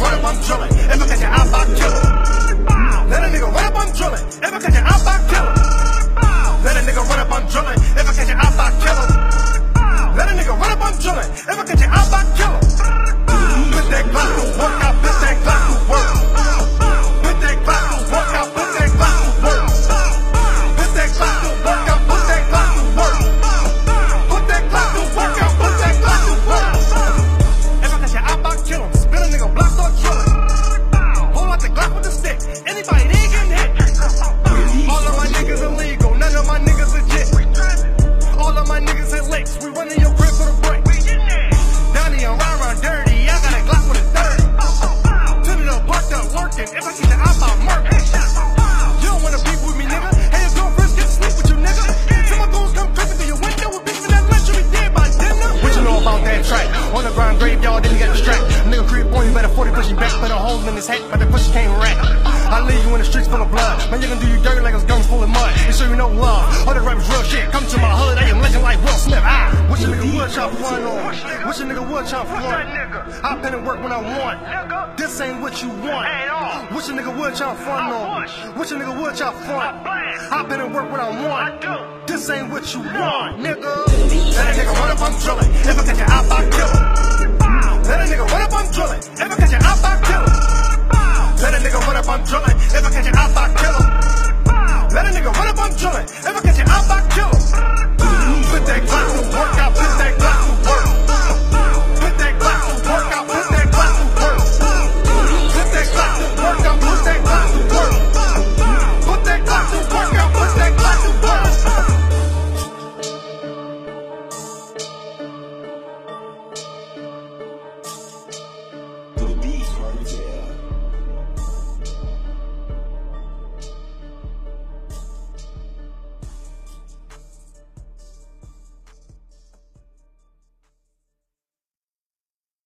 run up, I'm drilling. If I catch you, I'll back kill. Let creep on you, better 40 pushing back, put a hole in his head, but the pussy can't rack. I leave you in the streets full of blood. Man, you can do you dirty like it's guns full of mud. They show you no love. All the rap is real shit. Come to my hood, I am legend like Will Smith. Ah, wish a nigga would chop one on. Wish a nigga would chop one. Hop in and work when I want. This ain't what you want. Wish a nigga would chop fun on. Wish a nigga would chop fun. Hop in and work when I want. This ain't what you want, nigga. Let a nigga run up, I'm drilling. I'm drilling. If I catch you, I'll back